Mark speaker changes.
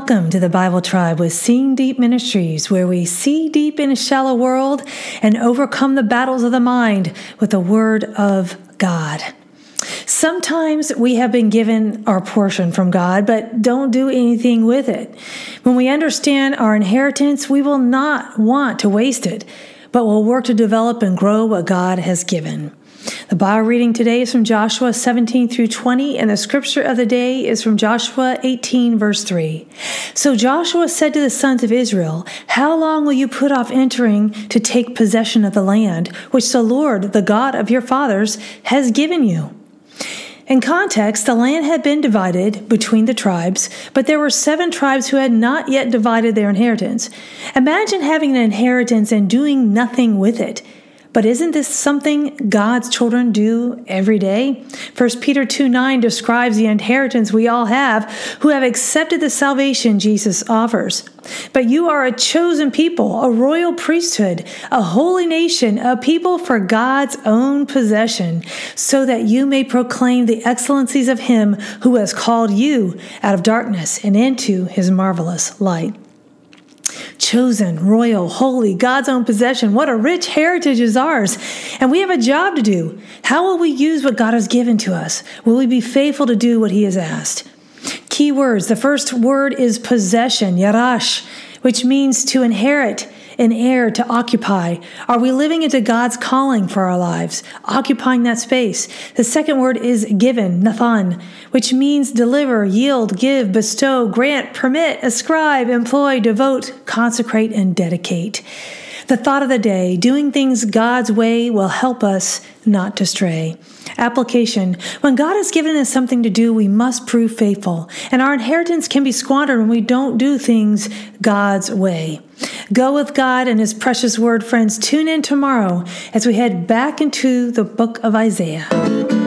Speaker 1: welcome to the Bible Tribe with Seeing Deep Ministries, where we see deep in a shallow world and overcome the battles of the mind with the Word of God. Sometimes we have been given our portion from God, but don't do anything with it. When we understand our inheritance, we will not want to waste it, but will work to develop and grow what God has given. The Bible reading today is from Joshua 17 through 20, and the scripture of the day is from Joshua 18, verse 3. So Joshua said to the sons of Israel, How long will you put off entering to take possession of the land which the Lord, the God of your fathers, has given you? In context, the land had been divided between the tribes, but there were seven tribes who had not yet divided their inheritance. Imagine having an inheritance and doing nothing with it. But isn't this something God's children do every day? 1 Peter 2 9 describes the inheritance we all have who have accepted the salvation Jesus offers. But you are a chosen people, a royal priesthood, a holy nation, a people for God's own possession, so that you may proclaim the excellencies of Him who has called you out of darkness and into His marvelous light chosen, royal, holy, God's own possession. What a rich heritage is ours. And we have a job to do. How will we use what God has given to us? Will we be faithful to do what He has asked? Key words. The first word is possession, yarash, which means to inherit an heir to occupy? Are we living into God's calling for our lives, occupying that space? The second word is given, nathan, which means deliver, yield, give, bestow, grant, permit, ascribe, employ, devote, consecrate, and dedicate. The thought of the day, doing things God's way will help us not to stray. Application. When God has given us something to do, we must prove faithful. And our inheritance can be squandered when we don't do things God's way. Go with God and His precious word, friends. Tune in tomorrow as we head back into the book of Isaiah.